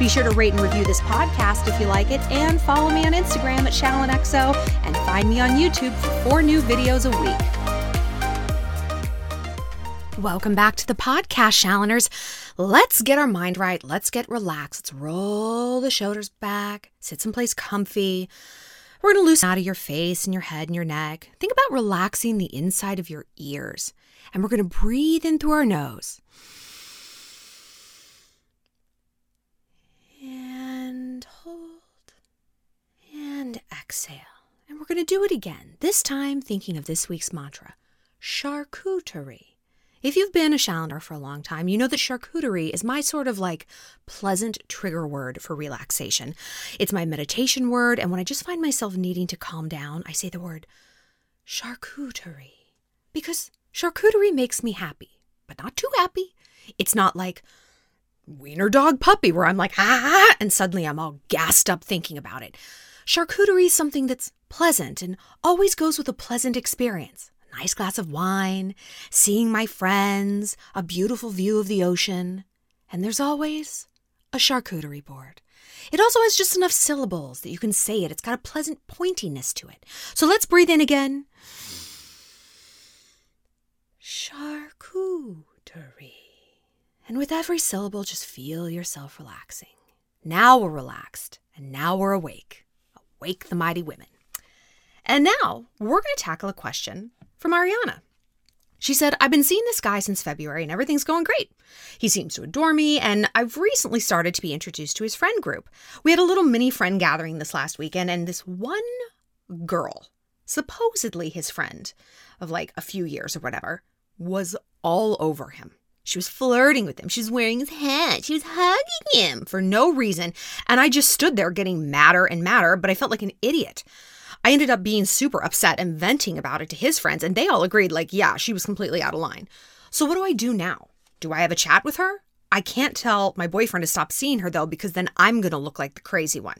Be sure to rate and review this podcast if you like it, and follow me on Instagram at ShallonXO, and find me on YouTube for four new videos a week. Welcome back to the podcast, Shalloners. Let's get our mind right. Let's get relaxed. Let's roll the shoulders back, sit someplace comfy. We're going to loosen out of your face and your head and your neck. Think about relaxing the inside of your ears. And we're going to breathe in through our nose. And hold. And exhale. And we're going to do it again, this time thinking of this week's mantra charcuterie. If you've been a Shalloner for a long time, you know that charcuterie is my sort of like pleasant trigger word for relaxation. It's my meditation word, and when I just find myself needing to calm down, I say the word charcuterie. Because charcuterie makes me happy, but not too happy. It's not like wiener dog puppy where I'm like, ah, and suddenly I'm all gassed up thinking about it. Charcuterie is something that's pleasant and always goes with a pleasant experience A nice glass of wine, seeing my friends, a beautiful view of the ocean, and there's always a charcuterie board. It also has just enough syllables that you can say it. It's got a pleasant pointiness to it. So let's breathe in again. Charcuterie. And with every syllable, just feel yourself relaxing. Now we're relaxed, and now we're awake. Awake the mighty women. And now we're going to tackle a question from Ariana. She said, I've been seeing this guy since February and everything's going great. He seems to adore me, and I've recently started to be introduced to his friend group. We had a little mini friend gathering this last weekend, and this one girl, supposedly his friend of like a few years or whatever, was all over him. She was flirting with him. She was wearing his hat. She was hugging him for no reason. And I just stood there getting madder and madder, but I felt like an idiot. I ended up being super upset and venting about it to his friends, and they all agreed, like, yeah, she was completely out of line. So, what do I do now? Do I have a chat with her? I can't tell my boyfriend to stop seeing her, though, because then I'm going to look like the crazy one.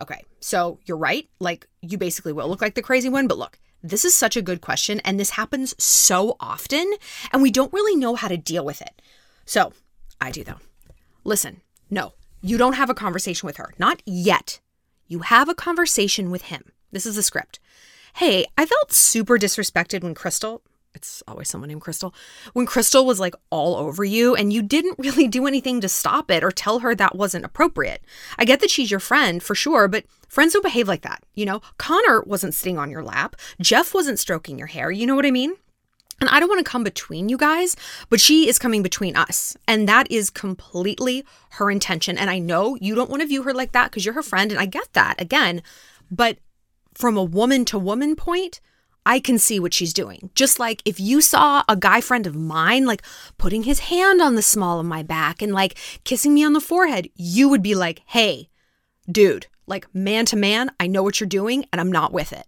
Okay, so you're right. Like, you basically will look like the crazy one, but look, this is such a good question, and this happens so often, and we don't really know how to deal with it. So, I do, though. Listen, no, you don't have a conversation with her. Not yet. You have a conversation with him. This is the script. Hey, I felt super disrespected when Crystal, it's always someone named Crystal, when Crystal was like all over you and you didn't really do anything to stop it or tell her that wasn't appropriate. I get that she's your friend for sure, but friends don't behave like that. You know, Connor wasn't sitting on your lap, Jeff wasn't stroking your hair. You know what I mean? And I don't want to come between you guys, but she is coming between us. And that is completely her intention. And I know you don't want to view her like that because you're her friend. And I get that again. But from a woman to woman point, I can see what she's doing. Just like if you saw a guy friend of mine, like putting his hand on the small of my back and like kissing me on the forehead, you would be like, hey, dude, like man to man, I know what you're doing and I'm not with it.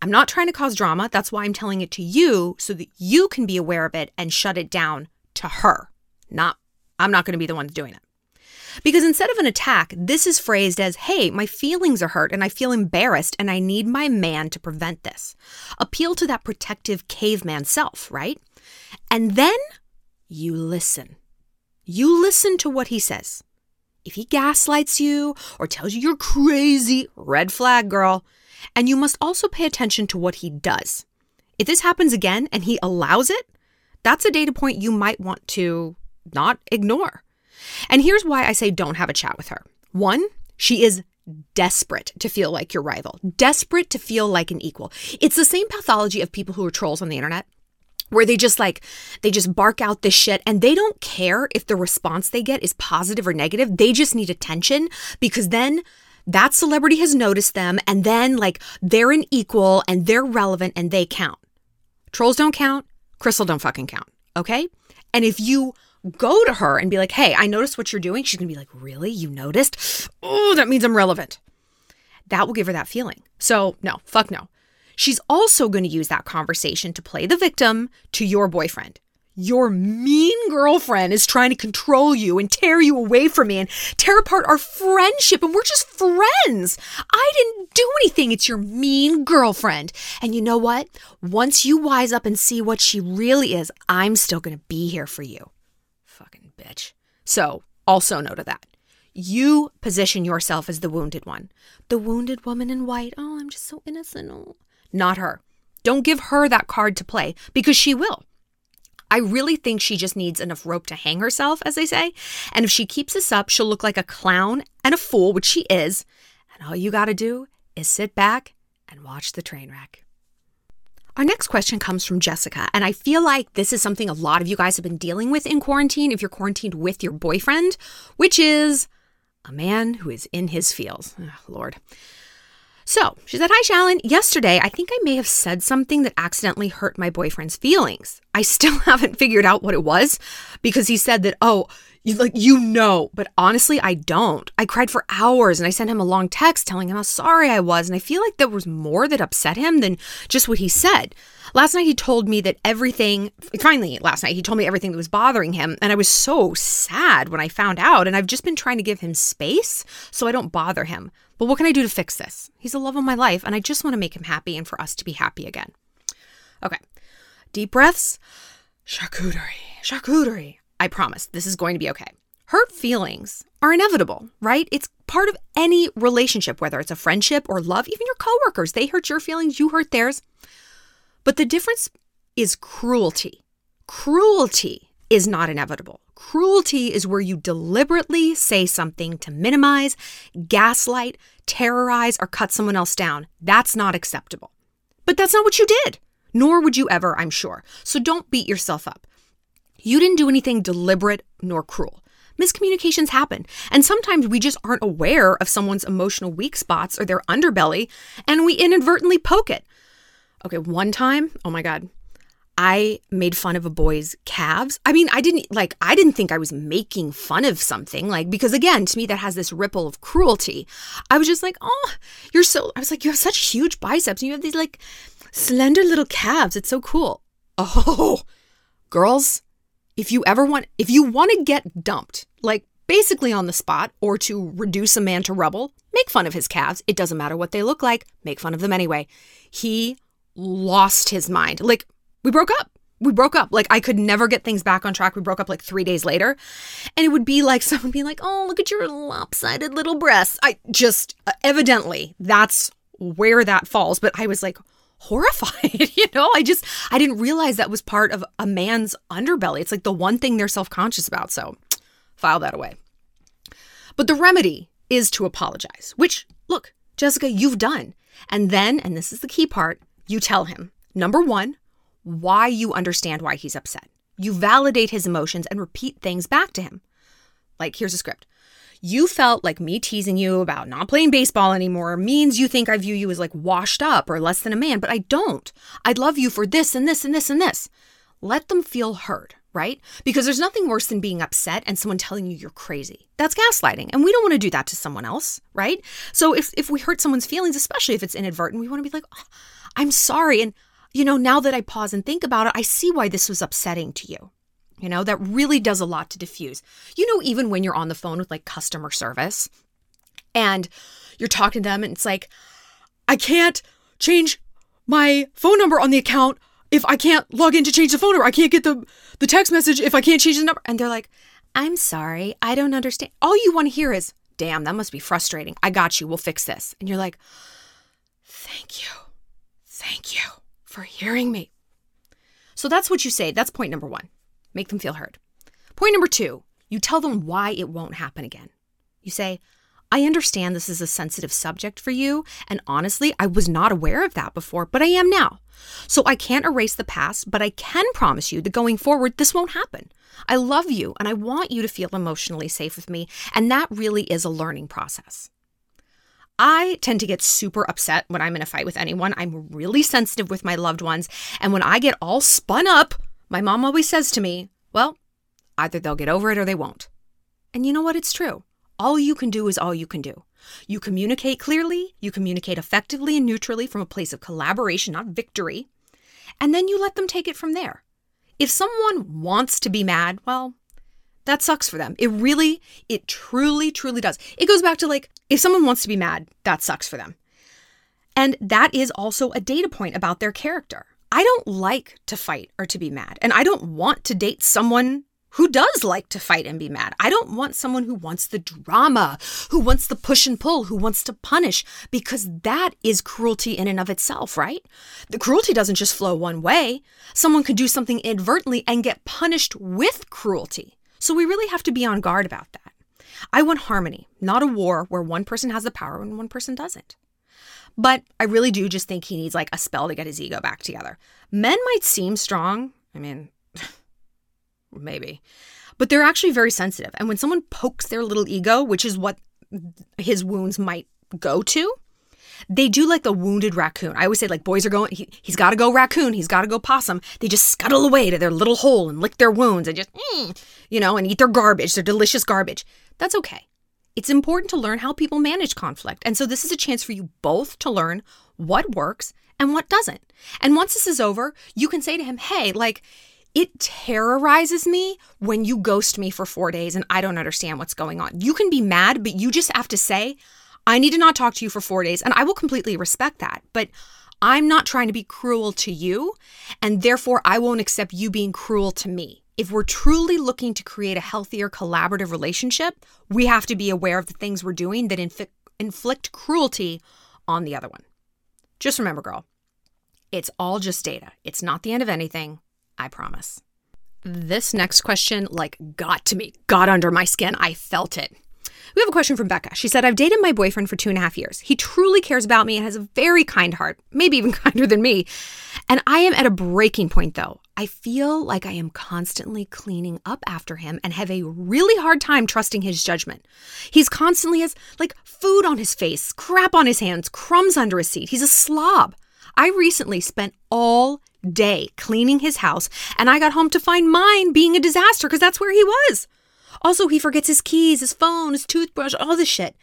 I'm not trying to cause drama. That's why I'm telling it to you so that you can be aware of it and shut it down to her. Not, I'm not going to be the one doing it. Because instead of an attack, this is phrased as, hey, my feelings are hurt and I feel embarrassed and I need my man to prevent this. Appeal to that protective caveman self, right? And then you listen. You listen to what he says. If he gaslights you or tells you you're crazy, red flag, girl. And you must also pay attention to what he does. If this happens again and he allows it, that's a data point you might want to not ignore. And here's why I say don't have a chat with her. One, she is desperate to feel like your rival, desperate to feel like an equal. It's the same pathology of people who are trolls on the internet where they just like they just bark out this shit and they don't care if the response they get is positive or negative. They just need attention because then that celebrity has noticed them and then like they're an equal and they're relevant and they count. Trolls don't count, Crystal don't fucking count, okay? And if you go to her and be like, "Hey, I noticed what you're doing." She's going to be like, "Really? You noticed?" Oh, that means I'm relevant. That will give her that feeling. So, no, fuck no. She's also going to use that conversation to play the victim to your boyfriend. Your mean girlfriend is trying to control you and tear you away from me and tear apart our friendship, and we're just friends. I didn't do anything. It's your mean girlfriend. And you know what? Once you wise up and see what she really is, I'm still going to be here for you. So, also note of that. You position yourself as the wounded one. The wounded woman in white. Oh, I'm just so innocent. Oh. Not her. Don't give her that card to play because she will. I really think she just needs enough rope to hang herself, as they say. And if she keeps this up, she'll look like a clown and a fool, which she is. And all you got to do is sit back and watch the train wreck. Our next question comes from Jessica, and I feel like this is something a lot of you guys have been dealing with in quarantine if you're quarantined with your boyfriend, which is a man who is in his feels. Oh, Lord. So she said, Hi, Shallon. Yesterday, I think I may have said something that accidentally hurt my boyfriend's feelings. I still haven't figured out what it was because he said that, oh, you, like you know, but honestly, I don't. I cried for hours and I sent him a long text telling him how sorry I was, and I feel like there was more that upset him than just what he said. Last night he told me that everything finally last night he told me everything that was bothering him, and I was so sad when I found out, and I've just been trying to give him space so I don't bother him. But what can I do to fix this? He's the love of my life, and I just want to make him happy and for us to be happy again. Okay. Deep breaths. Charcuterie. Charcuterie. I promise this is going to be okay. Hurt feelings are inevitable, right? It's part of any relationship, whether it's a friendship or love, even your coworkers. They hurt your feelings, you hurt theirs. But the difference is cruelty. Cruelty is not inevitable. Cruelty is where you deliberately say something to minimize, gaslight, terrorize, or cut someone else down. That's not acceptable. But that's not what you did, nor would you ever, I'm sure. So don't beat yourself up. You didn't do anything deliberate nor cruel. Miscommunications happen, and sometimes we just aren't aware of someone's emotional weak spots or their underbelly, and we inadvertently poke it. Okay, one time, oh my God, I made fun of a boy's calves. I mean, I didn't like, I didn't think I was making fun of something, like, because again, to me, that has this ripple of cruelty. I was just like, oh, you're so, I was like, you have such huge biceps and you have these like slender little calves. It's so cool. Oh, girls, if you ever want, if you want to get dumped, like basically on the spot, or to reduce a man to rubble, make fun of his calves. It doesn't matter what they look like, make fun of them anyway. He lost his mind. Like, we broke up. We broke up. Like, I could never get things back on track. We broke up like three days later. And it would be like someone being like, oh, look at your lopsided little breasts. I just, uh, evidently, that's where that falls. But I was like, horrified. you know, I just, I didn't realize that was part of a man's underbelly. It's like the one thing they're self conscious about. So file that away. But the remedy is to apologize, which, look, Jessica, you've done. And then, and this is the key part, you tell him number one, why you understand why he's upset. You validate his emotions and repeat things back to him. Like, here's a script you felt like me teasing you about not playing baseball anymore means you think I view you as like washed up or less than a man, but I don't. I love you for this and this and this and this. Let them feel heard, right? Because there's nothing worse than being upset and someone telling you you're crazy. That's gaslighting. And we don't want to do that to someone else, right? So if, if we hurt someone's feelings, especially if it's inadvertent, we want to be like, oh, I'm sorry. And, you know, now that I pause and think about it, I see why this was upsetting to you. You know, that really does a lot to diffuse. You know, even when you're on the phone with like customer service and you're talking to them and it's like, I can't change my phone number on the account if I can't log in to change the phone number. I can't get the, the text message if I can't change the number. And they're like, I'm sorry, I don't understand. All you want to hear is, damn, that must be frustrating. I got you. We'll fix this. And you're like, thank you. Thank you for hearing me. So that's what you say. That's point number one. Make them feel heard. Point number two, you tell them why it won't happen again. You say, I understand this is a sensitive subject for you, and honestly, I was not aware of that before, but I am now. So I can't erase the past, but I can promise you that going forward, this won't happen. I love you, and I want you to feel emotionally safe with me, and that really is a learning process. I tend to get super upset when I'm in a fight with anyone. I'm really sensitive with my loved ones, and when I get all spun up, my mom always says to me, well, either they'll get over it or they won't. And you know what? It's true. all you can do is all you can do. You communicate clearly, you communicate effectively and neutrally from a place of collaboration, not victory, and then you let them take it from there. If someone wants to be mad, well, that sucks for them. It really, it truly, truly does. It goes back to like, if someone wants to be mad, that sucks for them. And that is also a data point about their character. I don't like to fight or to be mad, and I don't want to date someone who does like to fight and be mad. I don't want someone who wants the drama, who wants the push and pull, who wants to punish, because that is cruelty in and of itself, right? The cruelty doesn't just flow one way. Someone could do something inadvertently and get punished with cruelty. So we really have to be on guard about that. I want harmony, not a war where one person has the power and one person doesn't. But I really do just think he needs like a spell to get his ego back together. Men might seem strong. I mean, maybe. But they're actually very sensitive. And when someone pokes their little ego, which is what his wounds might go to, they do like the wounded raccoon. I always say, like, boys are going, he, has got to go raccoon, he's got to go possum. They just scuttle away to their little hole and lick their wounds and just, mm, you know, and eat their garbage, their delicious garbage. That's okay. It's important to learn how people manage conflict. And so this is a chance for you both to learn what works and what doesn't. And once this is over, you can say to him, hey, like, it terrorizes me when you ghost me for four days and I don't understand what's going on. You can be mad, but you just have to say, I need to not talk to you for four days. And I will completely respect that. But I'm not trying to be cruel to you. And therefore, I won't accept you being cruel to me. If we're truly looking to create a healthier collaborative relationship, we have to be aware of the things we're doing that inf- inflict cruelty on the other one. Just remember, girl, it's all just data. It's not the end of anything. I promise. This next question, like, got to me, got under my skin. I felt it. We have a question from Becca. She said, I've dated my boyfriend for two and a half years. He truly cares about me and has a very kind heart, maybe even kinder than me. And I am at a breaking point, though. I feel like I am constantly cleaning up after him and have a really hard time trusting his judgment. He's constantly has like food on his face, crap on his hands, crumbs under his seat. He's a slob. I recently spent all day cleaning his house, and I got home to find mine being a disaster because that's where he was. Also, he forgets his keys, his phone, his toothbrush, all this shit.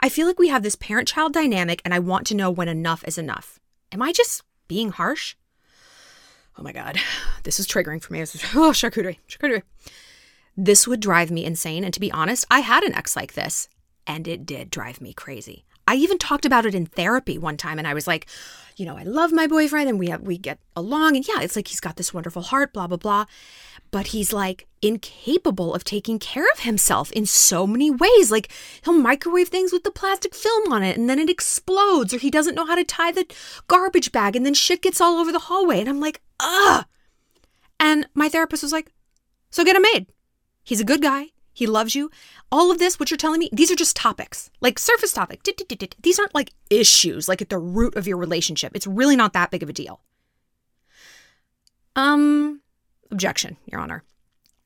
I feel like we have this parent child dynamic, and I want to know when enough is enough. Am I just being harsh? Oh my God, this is triggering for me. This is, oh, charcuterie, charcuterie. This would drive me insane. And to be honest, I had an ex like this, and it did drive me crazy. I even talked about it in therapy one time and I was like, you know, I love my boyfriend and we have, we get along and yeah, it's like he's got this wonderful heart, blah blah blah. But he's like incapable of taking care of himself in so many ways. Like he'll microwave things with the plastic film on it and then it explodes or he doesn't know how to tie the garbage bag and then shit gets all over the hallway and I'm like, "Ugh." And my therapist was like, "So get him made. He's a good guy. He loves you. All of this, what you're telling me, these are just topics, like surface topic. These aren't like issues, like at the root of your relationship. It's really not that big of a deal. Um, objection, Your Honor.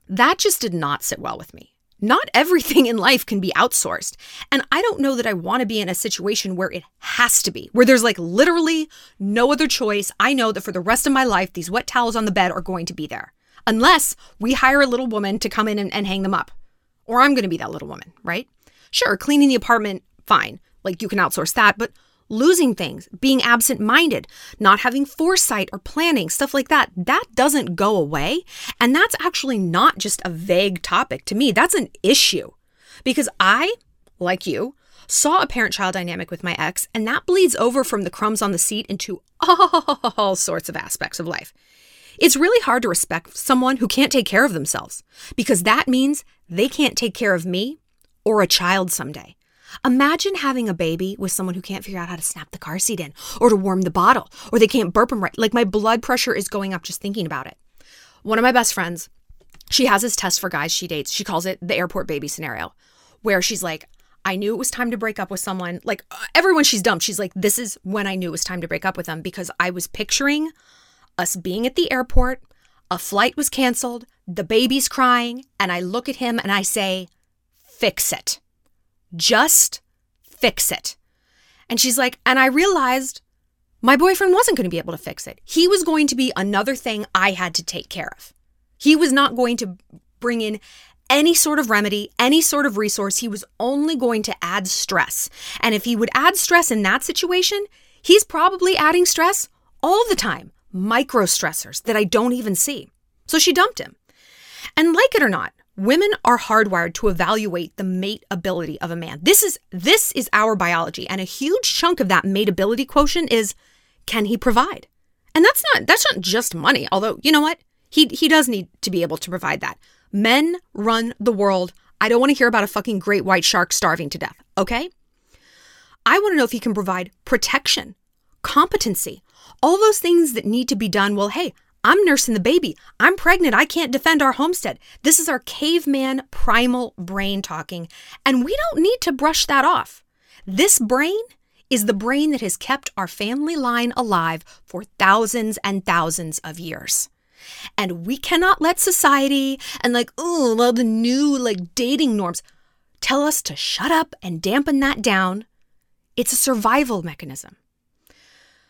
That just did not sit well with me. Not everything in life can be outsourced. And I don't know that I want to be in a situation where it has to be, where there's like literally no other choice. I know that for the rest of my life, these wet towels on the bed are going to be there. Unless we hire a little woman to come in and, and hang them up or I'm going to be that little woman, right? Sure, cleaning the apartment, fine. Like you can outsource that, but losing things, being absent minded, not having foresight or planning, stuff like that, that doesn't go away. And that's actually not just a vague topic to me, that's an issue. Because I, like you, saw a parent child dynamic with my ex, and that bleeds over from the crumbs on the seat into all sorts of aspects of life. It's really hard to respect someone who can't take care of themselves because that means they can't take care of me or a child someday. Imagine having a baby with someone who can't figure out how to snap the car seat in or to warm the bottle or they can't burp them right. Like my blood pressure is going up just thinking about it. One of my best friends, she has this test for guys she dates. She calls it the airport baby scenario, where she's like, I knew it was time to break up with someone. Like uh, everyone she's dumped, she's like, this is when I knew it was time to break up with them because I was picturing us being at the airport, a flight was canceled, the baby's crying, and I look at him and I say, Fix it. Just fix it. And she's like, and I realized my boyfriend wasn't going to be able to fix it. He was going to be another thing I had to take care of. He was not going to bring in any sort of remedy, any sort of resource, he was only going to add stress. And if he would add stress in that situation, he's probably adding stress all the time, micro stressors that I don't even see. So she dumped him. And like it or not, women are hardwired to evaluate the mate ability of a man. This is this is our biology and a huge chunk of that mate ability quotient is can he provide? And that's not that's not just money, although you know what? He he does need to be able to provide that. Men run the world. I don't want to hear about a fucking great white shark starving to death, okay? I want to know if he can provide protection, competency, all those things that need to be done. Well, hey, I'm nursing the baby. I'm pregnant. I can't defend our homestead. This is our caveman primal brain talking, and we don't need to brush that off. This brain is the brain that has kept our family line alive for thousands and thousands of years. And we cannot let society and like, oh, all the new like dating norms tell us to shut up and dampen that down. It's a survival mechanism.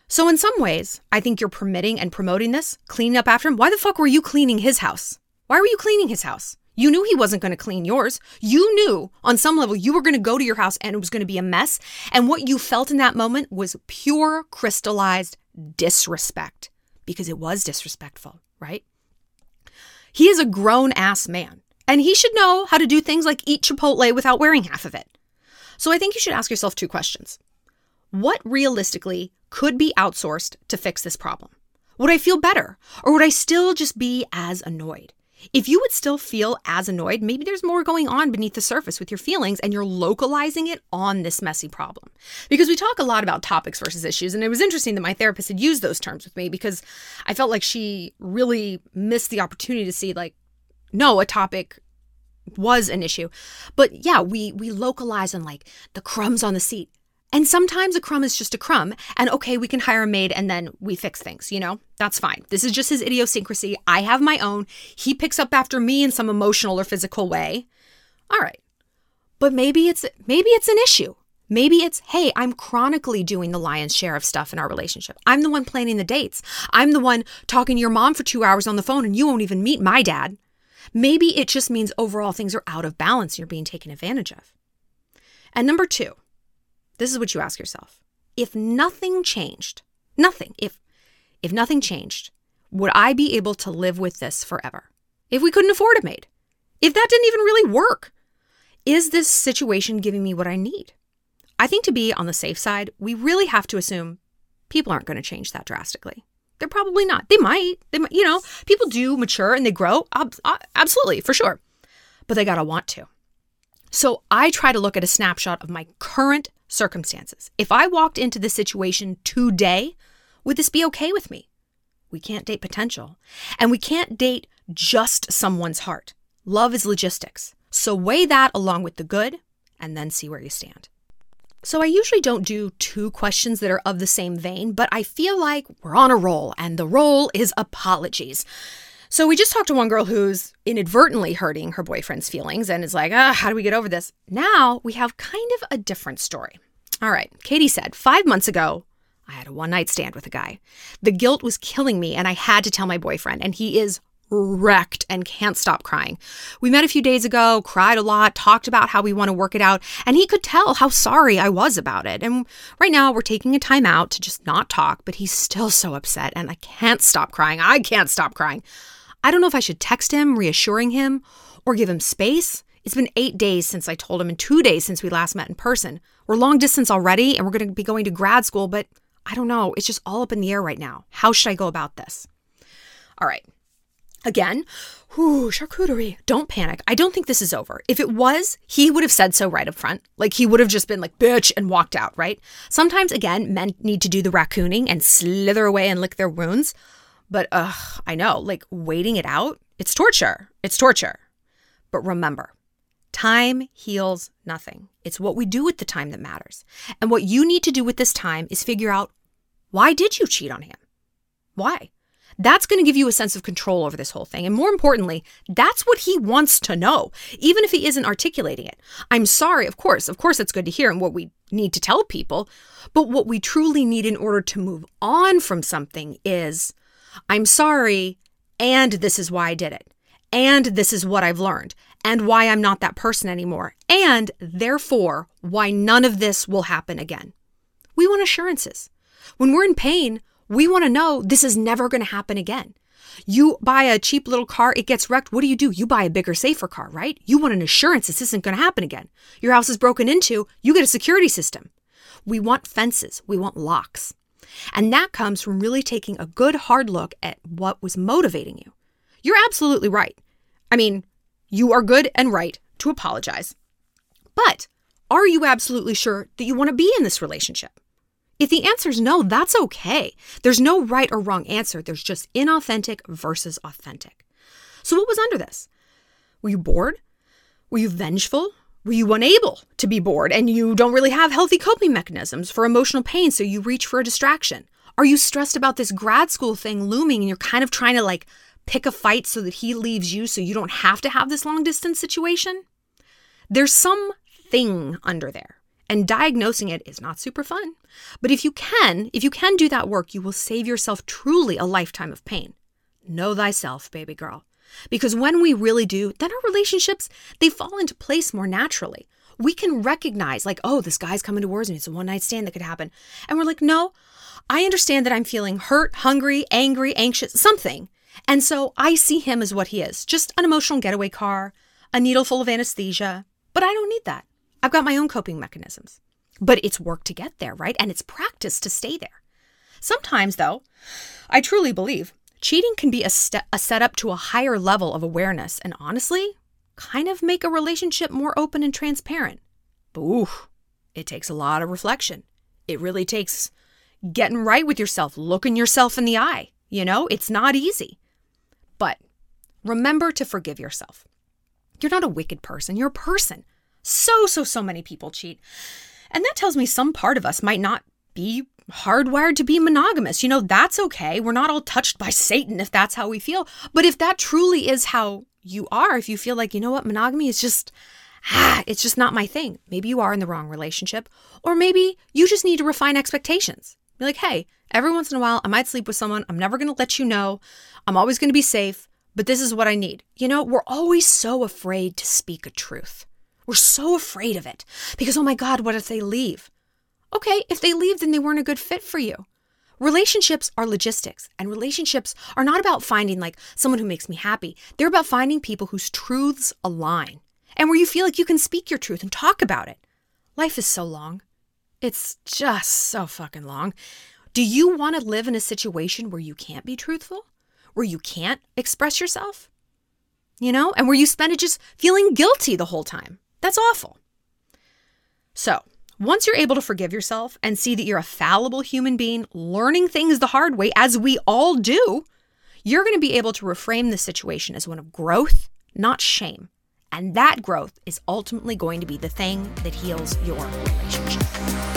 So, in some ways, I think you're permitting and promoting this, cleaning up after him. Why the fuck were you cleaning his house? Why were you cleaning his house? You knew he wasn't going to clean yours. You knew on some level you were going to go to your house and it was going to be a mess. And what you felt in that moment was pure crystallized disrespect because it was disrespectful, right? He is a grown ass man and he should know how to do things like eat Chipotle without wearing half of it. So I think you should ask yourself two questions. What realistically could be outsourced to fix this problem? Would I feel better or would I still just be as annoyed? If you would still feel as annoyed, maybe there's more going on beneath the surface with your feelings and you're localizing it on this messy problem. Because we talk a lot about topics versus issues, and it was interesting that my therapist had used those terms with me because I felt like she really missed the opportunity to see, like, no, a topic was an issue. But yeah, we we localize on like the crumbs on the seat. And sometimes a crumb is just a crumb. And okay, we can hire a maid and then we fix things, you know? That's fine. This is just his idiosyncrasy. I have my own. He picks up after me in some emotional or physical way. All right. But maybe it's maybe it's an issue. Maybe it's, hey, I'm chronically doing the lion's share of stuff in our relationship. I'm the one planning the dates. I'm the one talking to your mom for two hours on the phone and you won't even meet my dad. Maybe it just means overall things are out of balance and you're being taken advantage of. And number two, this is what you ask yourself. If nothing changed, nothing, if if nothing changed, would I be able to live with this forever? If we couldn't afford a maid? If that didn't even really work? Is this situation giving me what I need? I think to be on the safe side, we really have to assume people aren't going to change that drastically. They're probably not. They might. They might, you know, people do mature and they grow. Uh, absolutely, for sure. But they got to want to. So I try to look at a snapshot of my current circumstances. If I walked into this situation today, would this be okay with me? We can't date potential. And we can't date just someone's heart. Love is logistics. So weigh that along with the good and then see where you stand. So I usually don't do two questions that are of the same vein, but I feel like we're on a roll, and the roll is apologies. So we just talked to one girl who's inadvertently hurting her boyfriend's feelings and is like, ah, how do we get over this? Now we have kind of a different story. All right, Katie said, five months ago, I had a one night stand with a guy. The guilt was killing me, and I had to tell my boyfriend, and he is wrecked and can't stop crying. We met a few days ago, cried a lot, talked about how we want to work it out, and he could tell how sorry I was about it. And right now, we're taking a time out to just not talk, but he's still so upset, and I can't stop crying. I can't stop crying. I don't know if I should text him, reassuring him, or give him space. It's been eight days since I told him and two days since we last met in person. We're long distance already and we're going to be going to grad school, but I don't know. It's just all up in the air right now. How should I go about this? All right. Again, whoo, charcuterie. Don't panic. I don't think this is over. If it was, he would have said so right up front. Like he would have just been like, bitch, and walked out, right? Sometimes, again, men need to do the raccooning and slither away and lick their wounds. But ugh, I know, like waiting it out, it's torture. It's torture. But remember, time heals nothing. It's what we do with the time that matters. And what you need to do with this time is figure out why did you cheat on him? Why? That's going to give you a sense of control over this whole thing. And more importantly, that's what he wants to know, even if he isn't articulating it. I'm sorry, of course, of course, it's good to hear and what we need to tell people. But what we truly need in order to move on from something is I'm sorry, and this is why I did it. And this is what I've learned. and why I'm not that person anymore, and therefore why none of this will happen again. We want assurances. When we're in pain, we want to know this is never going to happen again. You buy a cheap little car, it gets wrecked. What do you do? You buy a bigger, safer car, right? You want an assurance this isn't going to happen again. Your house is broken into, you get a security system. We want fences, we want locks. And that comes from really taking a good hard look at what was motivating you. You're absolutely right. I mean, you are good and right to apologize. But are you absolutely sure that you want to be in this relationship? If the answer is no, that's okay. There's no right or wrong answer. There's just inauthentic versus authentic. So, what was under this? Were you bored? Were you vengeful? Were you unable to be bored and you don't really have healthy coping mechanisms for emotional pain, so you reach for a distraction? Are you stressed about this grad school thing looming and you're kind of trying to like pick a fight so that he leaves you so you don't have to have this long distance situation? There's some thing under there. And diagnosing it is not super fun. But if you can, if you can do that work, you will save yourself truly a lifetime of pain. Know thyself, baby girl. Because when we really do, then our relationships, they fall into place more naturally. We can recognize, like, oh, this guy's coming towards me. It's a one night stand that could happen. And we're like, no, I understand that I'm feeling hurt, hungry, angry, anxious, something. And so I see him as what he is just an emotional getaway car, a needle full of anesthesia. But I don't need that. I've got my own coping mechanisms. But it's work to get there, right? And it's practice to stay there. Sometimes, though, I truly believe cheating can be a, st- a setup to a higher level of awareness and honestly, kind of make a relationship more open and transparent. But ooh, it takes a lot of reflection. It really takes getting right with yourself, looking yourself in the eye. You know, it's not easy. But remember to forgive yourself. You're not a wicked person, you're a person. So, so, so many people cheat. And that tells me some part of us might not be hardwired to be monogamous. You know, that's okay. We're not all touched by Satan if that's how we feel. But if that truly is how you are, if you feel like, you know what, monogamy is just, ah, it's just not my thing. Maybe you are in the wrong relationship. Or maybe you just need to refine expectations. Be like, hey, every once in a while, I might sleep with someone. I'm never going to let you know. I'm always going to be safe, but this is what I need. You know, we're always so afraid to speak a truth. We're so afraid of it because, oh my God, what if they leave? Okay, if they leave, then they weren't a good fit for you. Relationships are logistics, and relationships are not about finding like someone who makes me happy. They're about finding people whose truths align and where you feel like you can speak your truth and talk about it. Life is so long. It's just so fucking long. Do you want to live in a situation where you can't be truthful? Where you can't express yourself? You know, and where you spend it just feeling guilty the whole time? That's awful. So, once you're able to forgive yourself and see that you're a fallible human being learning things the hard way, as we all do, you're going to be able to reframe the situation as one of growth, not shame. And that growth is ultimately going to be the thing that heals your relationship.